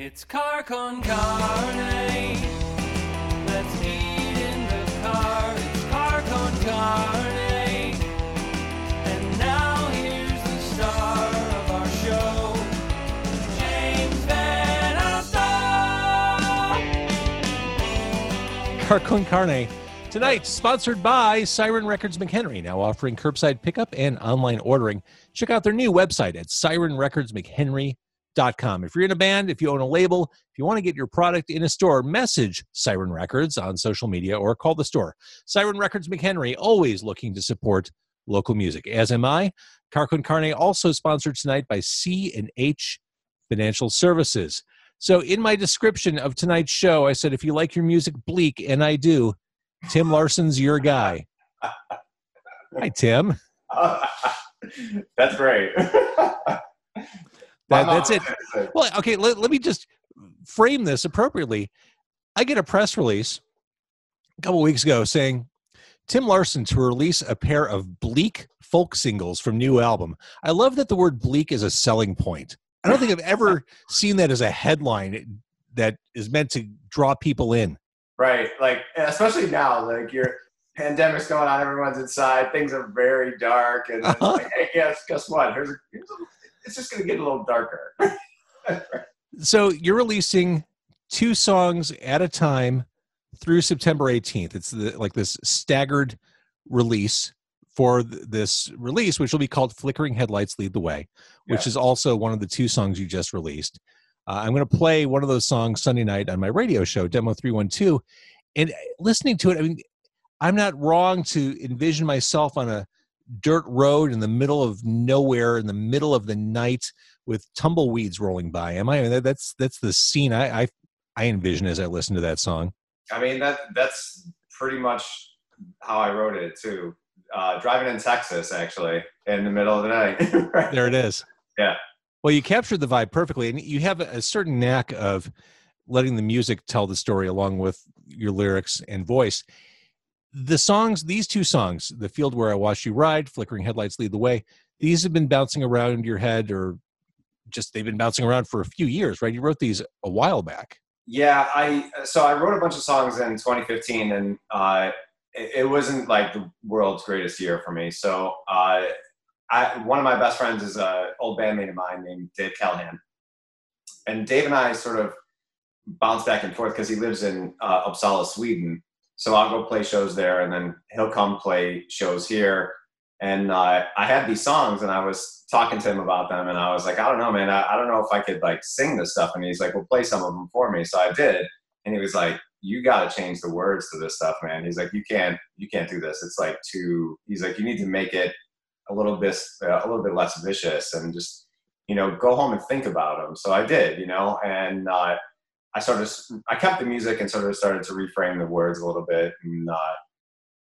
It's car con carne. Let's eat in the car. It's car con carne. And now here's the star of our show, James Van Alstyne. Car con Carne. Tonight, sponsored by Siren Records McHenry, now offering curbside pickup and online ordering. Check out their new website at sirenrecordsmchenry.com. If you're in a band, if you own a label, if you want to get your product in a store, message Siren Records on social media or call the store. Siren Records McHenry, always looking to support local music, as am I. Car con Carne also sponsored tonight by C&H Financial Services. So in my description of tonight's show, I said, if you like your music bleak, and I do, Tim Larson's your guy. Hi, Tim. That's great. That, that's it. Well, okay, let, let me just frame this appropriately. I get a press release a couple weeks ago saying Tim Larson to release a pair of bleak folk singles from new album. I love that the word bleak is a selling point. I don't think I've ever seen that as a headline that is meant to draw people in. Right. Like, especially now, like your pandemic's going on, everyone's inside, things are very dark, and Uh-huh. like, hey, guess guess what? Here's, a, here's a, it's just gonna get a little darker. So you're releasing two songs at a time through September 18th. It's the, like this staggered release for th- this release, which will be called Flickering Headlights Lead the Way, which Yeah. is also one of the two songs you just released. Uh, I'm going to play one of those songs Sunday night on my radio show, Demo 312. And uh, listening to it, I mean, I'm not wrong to envision myself on a dirt road in the middle of nowhere, in the middle of the night, with tumbleweeds rolling by. Am I? I mean, that- that's that's the scene I, I I envision as I listen to that song. I mean, that that's pretty much how I wrote it too. Uh, driving in Texas, actually, in the middle of the night. Right. There it is. Yeah. Well, you captured the vibe perfectly, and you have a, a certain knack of letting the music tell the story along with your lyrics and voice. The songs, these two songs, "The Field Where I Watched You Ride," "Flickering Headlights Lead the Way," these have been bouncing around your head, or just they've been bouncing around for a few years, right? You wrote these a while back. Yeah, I so I wrote a bunch of songs in 2015, and uh, it, it wasn't like the world's greatest year for me. So uh, I, one of my best friends is an old bandmate of mine named Dave Callahan, and Dave and I sort of bounce back and forth because he lives in uh, Uppsala, Sweden. So I'll go play shows there, and then he'll come play shows here. And uh, I had these songs, and I was talking to him about them, and I was like, I don't know, man, I, I don't know if I could like sing this stuff. And he's like, Well, play some of them for me. So I did, and he was like, You got to change the words to this stuff, man. He's like, You can't, you can't do this. It's like too. He's like, You need to make it a little bit, uh, a little bit less vicious, and just, you know, go home and think about them. So I did, you know, and uh, I sort of I kept the music and sort of started to reframe the words a little bit, and uh,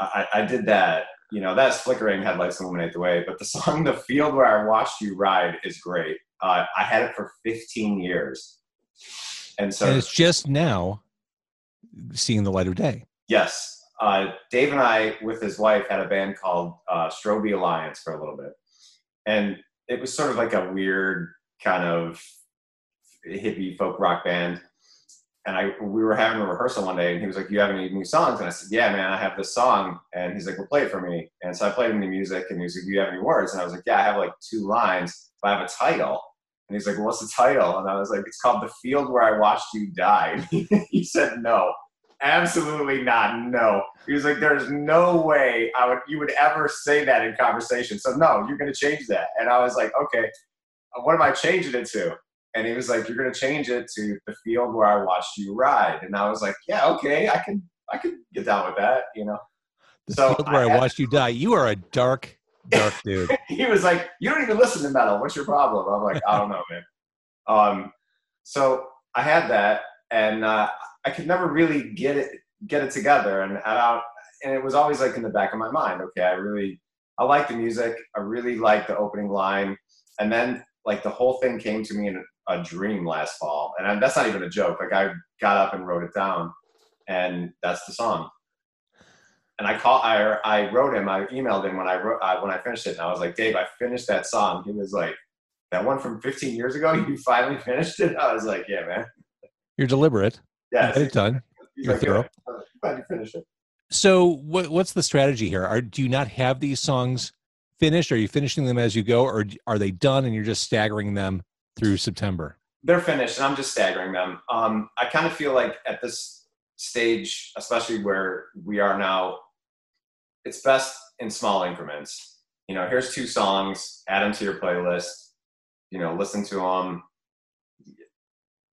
I, I did that. You know, that's flickering headlights illuminate the way. But the song "The Field Where I Watched You Ride" is great. Uh, I had it for 15 years, and so and it's just now seeing the light of day. Yes. Uh, Dave and I, with his wife, had a band called uh, Strobe Alliance for a little bit. And it was sort of like a weird kind of hippie folk rock band. And I, we were having a rehearsal one day, and he was like, "You have any new songs?" And I said, "Yeah, man, I have this song." And he's like, "Well, play it for me." And so I played him the music, and he was like, "Do you have any words?" And I was like, "Yeah, I have like two lines, but I have a title." And he's like, well, "What's the title?" And I was like, "It's called The Field Where I Watched You Die." he said, "No." absolutely not no he was like there's no way i would you would ever say that in conversation so no you're going to change that and i was like okay what am i changing it to and he was like you're going to change it to the field where i watched you ride and i was like yeah okay i can i can get down with that you know The So field where I I, watched you die. You are a dark, dark dude. he was like, "You don't even listen to metal. What's your problem?" I'm like, "I don't know, man." Um, so I had that, and uh, I could never really get it get it together, and and, and it was always like in the back of my mind. Okay, I really I like the music. I really like the opening line, and then like the whole thing came to me in a, dream last fall, and I, that's not even a joke. Like I got up and wrote it down, and that's the song. And I call, I, I wrote him, I emailed him when I wrote, uh, when I finished it, and I was like, Dave, I finished that song. He was like, that one from 15 years ago, you finally finished it. I was like, yeah, man. You're deliberate. Yeah, You done. You're like, thorough. "Yeah, I'm glad you finished it. So, what, what's the strategy here? Are do you not have these songs finished? Are you finishing them as you go, or are they done and you're just staggering them through September? They're finished, and I'm just staggering them. Um, I kind of feel like at this stage, especially where we are now, it's best in small increments. You know, here's two songs, add them to your playlist. You know, listen to them,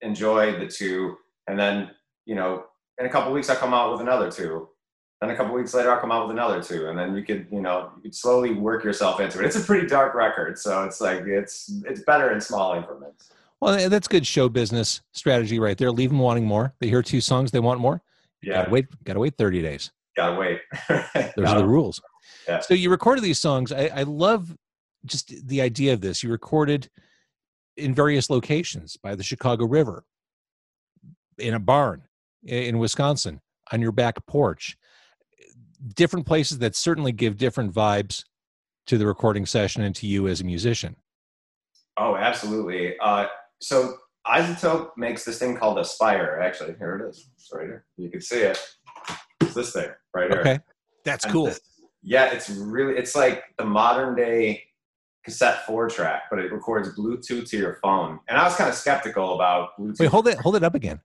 enjoy the two, and then you know, in a couple weeks I'll come out with another two. Then a couple weeks later I'll come out with another two, and then you could, you know, you could slowly work yourself into it. It's a pretty dark record, so it's like it's it's better in small increments. Well, that's good show business strategy right there. Leave them wanting more. They hear two songs, they want more. Yeah, Gotta wait. Gotta wait thirty days. gotta wait. Those are the rules. Yeah. So you recorded these songs. I, I love just the idea of this. You recorded in various locations by the Chicago River, in a barn in Wisconsin, on your back porch. Different places that certainly give different vibes to the recording session and to you as a musician. Oh, absolutely. Uh, so iZotope makes this thing called Aspire. Actually, here it is. It's right here. You can see it. It's this thing right here. Okay, that's And cool. this- yeah, it's really it's like the modern day cassette four track, but it records Bluetooth to your phone. And I was kind of skeptical about Bluetooth. Wait, hold it, hold it up again.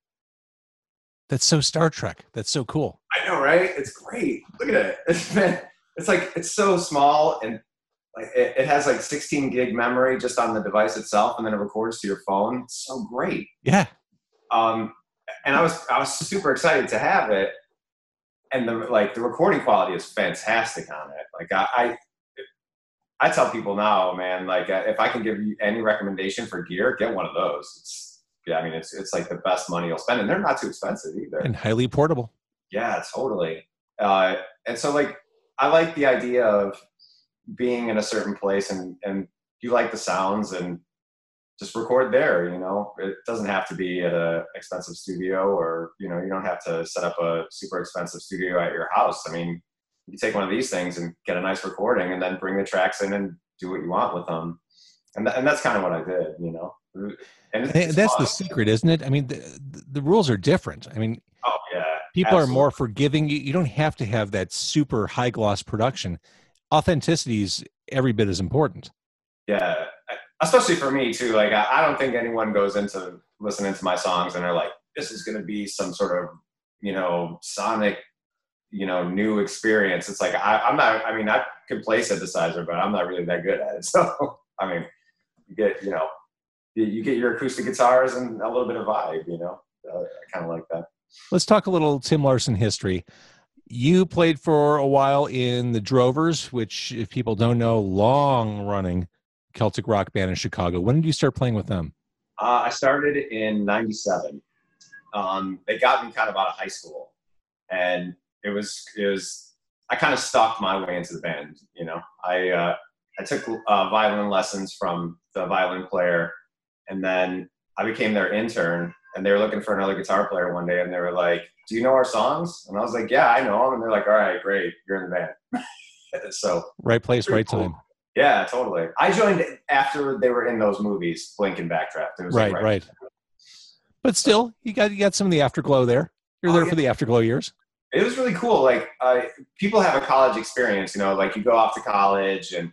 That's so Star Trek. That's so cool. I know, right? It's great. Look at it. It's man, it's like it's so small and like it, it has like 16 gig memory just on the device itself, and then it records to your phone. It's so great. Yeah, um, and I was I was super excited to have it, and the like the recording quality is fantastic on it. Like I, I, I tell people now, man, like if I can give you any recommendation for gear, get one of those. It's yeah, I mean it's it's like the best money you'll spend, and they're not too expensive either. and highly portable. Yeah, totally. Uh, and so like I like the idea of being in a certain place and and you like the sounds and just record there, you know. It doesn't have to be at a expensive studio or, you know, you don't have to set up a super expensive studio at your house. I mean, you take one of these things and get a nice recording and then bring the tracks in and do what you want with them. And, th- and that's kind of what I did, you know. And it's- it's that's fun. the secret, isn't it? I mean, the, the rules are different. I mean, Oh yeah. people are more forgiving. You, you don't have to have that super high gloss production. Authenticity is every bit as important. Yeah, especially for me too. Like I, I don't think anyone goes into listening to my songs and they're like, "This is going to be some sort of you know sonic, you know, new experience." It's like I, I'm not. I mean, I can play synthesizer, but I'm not really that good at it. So I mean, you get you know, you, get your acoustic guitars and a little bit of vibe. You know, uh, I kind of like that. Let's talk a little Tim Larson history. You played for a while in the Drovers, which, if people don't know, long running Celtic rock band in Chicago. When did you start playing with them? Uh, I started in '97. Um, they got me kind of out of high school, and it was it was I kind of stalked my way into the band. You know, I uh, I took uh, violin lessons from the violin player, and then I became their intern. And they were looking for another guitar player one day, and they were like, "Do you know our songs?" And I was like, "Yeah, I know them." And they're like, "All right, great, you're in the band." so Right place, right cool. time. yeah, totally. I joined after they were in those movies, Blink and Backdraft. It was like Right, right. But still, you got you got some of the afterglow there. You're Oh, there yeah. for the afterglow years. it was really cool. Like uh, people have a college experience, you know, like you go off to college and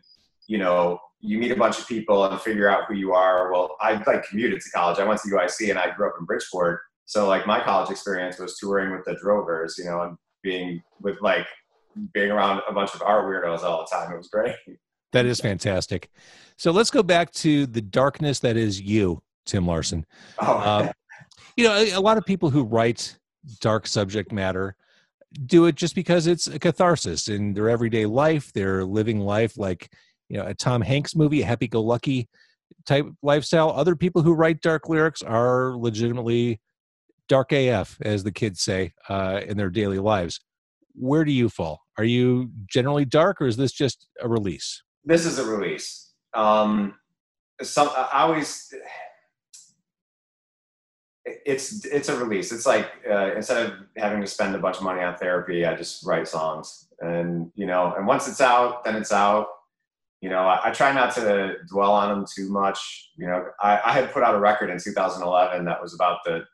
you know you meet a bunch of people and figure out who you are. Well, I like commuted to college. I went to UIC and I grew up in Bridgeport, so like my college experience was touring with the Drovers, you know, and being with like being around a bunch of art weirdos all the time. It was great. That is fantastic. So let's go back to the darkness that is you, Tim Larson. Oh, Um, you know, a, a lot of people who write dark subject matter do it just because it's a catharsis in their everyday life. They're living life like, you know, a Tom Hanks movie, a happy go lucky type lifestyle. Other people who write dark lyrics are legitimately dark AF, as the kids say, uh, in their daily lives. Where do you fall? Are you generally dark or is this just a release? this is a release. Um, some I always it's it's a release. It's like uh, instead of having to spend a bunch of money on therapy, I just write songs, and you know, and once it's out, then it's out. You know, I, I, try not to dwell on them too much. You know, I, I, had put out a record in 2011 that was about the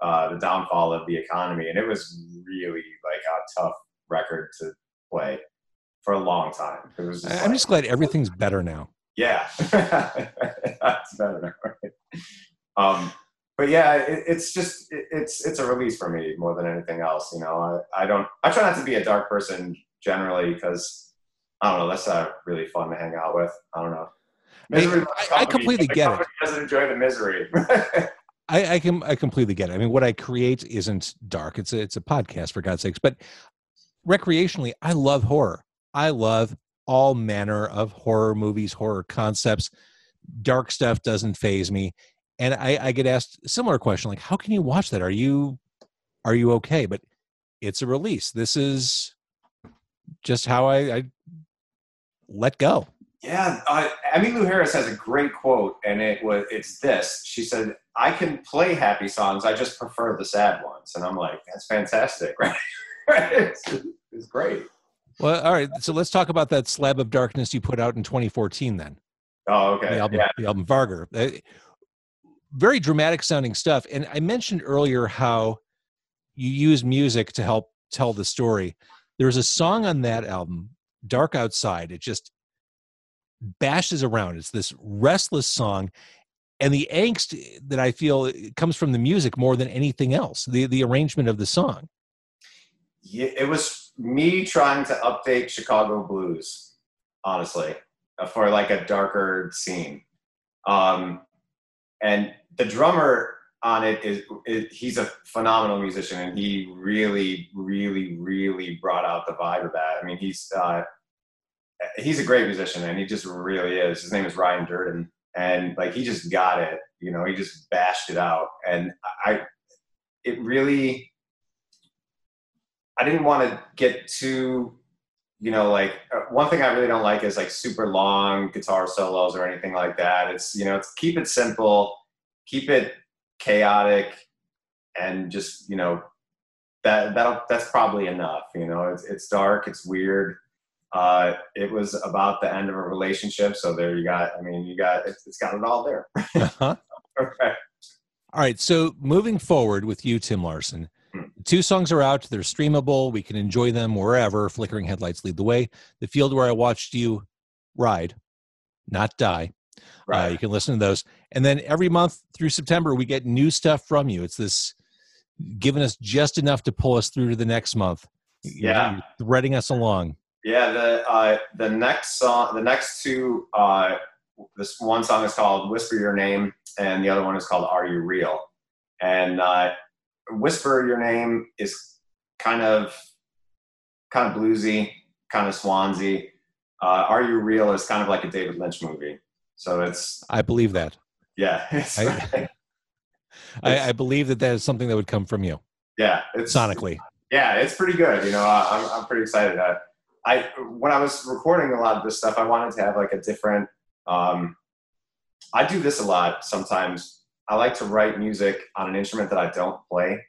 uh, the downfall of the economy, and it was really like a tough record to play for a long time. It was. Just I'm like, just glad everything's better now. Yeah, it's better now. um, but yeah, it, it's just it, it's it's a release for me more than anything else. You know, I, I don't I try not to be a dark person generally because I don't know that's not really fun to hang out with. I don't know. Misery I, I completely get it. Doesn't enjoy the misery. I, I can I completely get it. I mean, what I create isn't dark. It's a it's a podcast for God's sakes. But recreationally, I love horror. I love all manner of horror movies, horror concepts. Dark stuff doesn't phase me and I, I get asked a similar question like how can you watch that are you are you okay but it's a release this is just how i, I let go yeah uh, emmylou harris has a great quote and it was it's this she said i can play happy songs i just prefer the sad ones and i'm like that's fantastic right it's, it's great well all right so let's talk about that slab of darkness you put out in 2014 then Oh, okay. The album, yeah. the album Vargar. Uh, very dramatic sounding stuff. And I mentioned earlier how you use music to help tell the story. There's a song on that album, Dark Outside. It just bashes around. It's this restless song. And the angst that I feel comes from the music more than anything else, the, the arrangement of the song. Yeah, it was me trying to update Chicago blues, honestly, for like a darker scene. Um, and the drummer on it is, he's a phenomenal musician and he really really really brought out the vibe of that. I mean he's uh, he's a great musician and he just really is. His name is ryan durden and like he just got it you know he just bashed it out. And i it really i didn't want to get too you know like uh, one thing i really don't like is like super long guitar solos or anything like that. It's you know it's keep it simple keep it chaotic and just you know that that that's probably enough you know it's, it's dark it's weird uh, it was about the end of a relationship so there you got i mean you got it's, it's got it all there uh-huh. okay. all right so moving forward with you tim larson hmm. two songs are out they're streamable we can enjoy them wherever flickering headlights lead the way the field where i watched you ride not die Right. Uh, you can listen to those. And then every month through September, we get new stuff from you. It's this giving us just enough to pull us through to the next month. Yeah. You're threading us along. Yeah. The, uh, the next song, the next two, uh, this one song is called Whisper Your Name, and the other one is called Are You Real? And uh, Whisper Your Name is kind of kind of bluesy, kind of Swansy. Uh, Are You Real is kind of like a David Lynch movie. So it's. I believe that. Yeah. I, I, I, believe that that is something that would come from you. Yeah. It's sonically. Yeah, it's pretty good. You know, I'm I'm pretty excited. I, I when I was recording a lot of this stuff, I wanted to have like a different. Um, I do this a lot sometimes. I like to write music on an instrument that I don't play.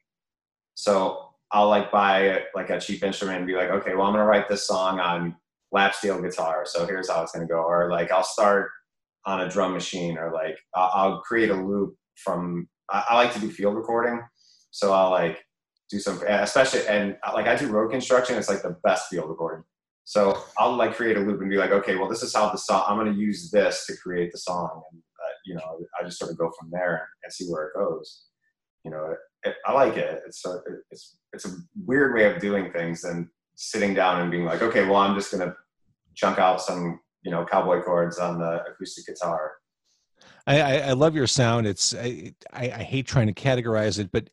So I'll like buy like a cheap instrument and be like, okay, well I'm gonna write this song on lap steel guitar. So here's how it's gonna go. Or like I'll start on a drum machine or like I'll create a loop from I like to do field recording. So I'll like do some especially and like I do road construction it's like the best field recording. So I'll like create a loop and be like okay well this is how the song I'm going to use this to create the song. And uh, you know I just sort of go from there and see where it goes. You know it, it, I like it. It's a, it's it's a weird way of doing things than sitting down and being like okay well I'm just going to chunk out some you know cowboy chords on the acoustic guitar. I, I, I love your sound. It's I, I, I hate trying to categorize it, but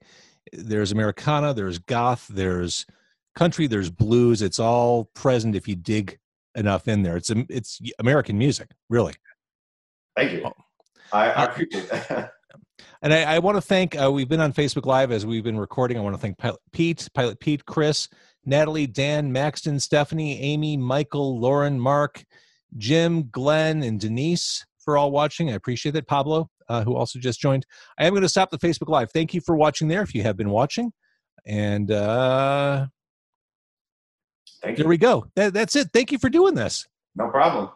there's Americana, there's goth, there's country, there's blues. It's all present if you dig enough in there. It's it's American music, really. Thank you. Oh. I, I uh, appreciate that. And I, I, want to thank, uh, we've been on Facebook Live as we've been recording. I want to thank Pilot Pete, Pilot Pete, Chris, Natalie, Dan, Maxton, Stephanie, Amy, Michael, Lauren, Mark, Jim, Glenn, and Denise for all watching. I appreciate that. Pablo, uh, who also just joined. I am going to stop the Facebook Live. Thank you for watching there if you have been watching. And uh, Thank there we go. That, that's it. Thank you for doing this. No problem.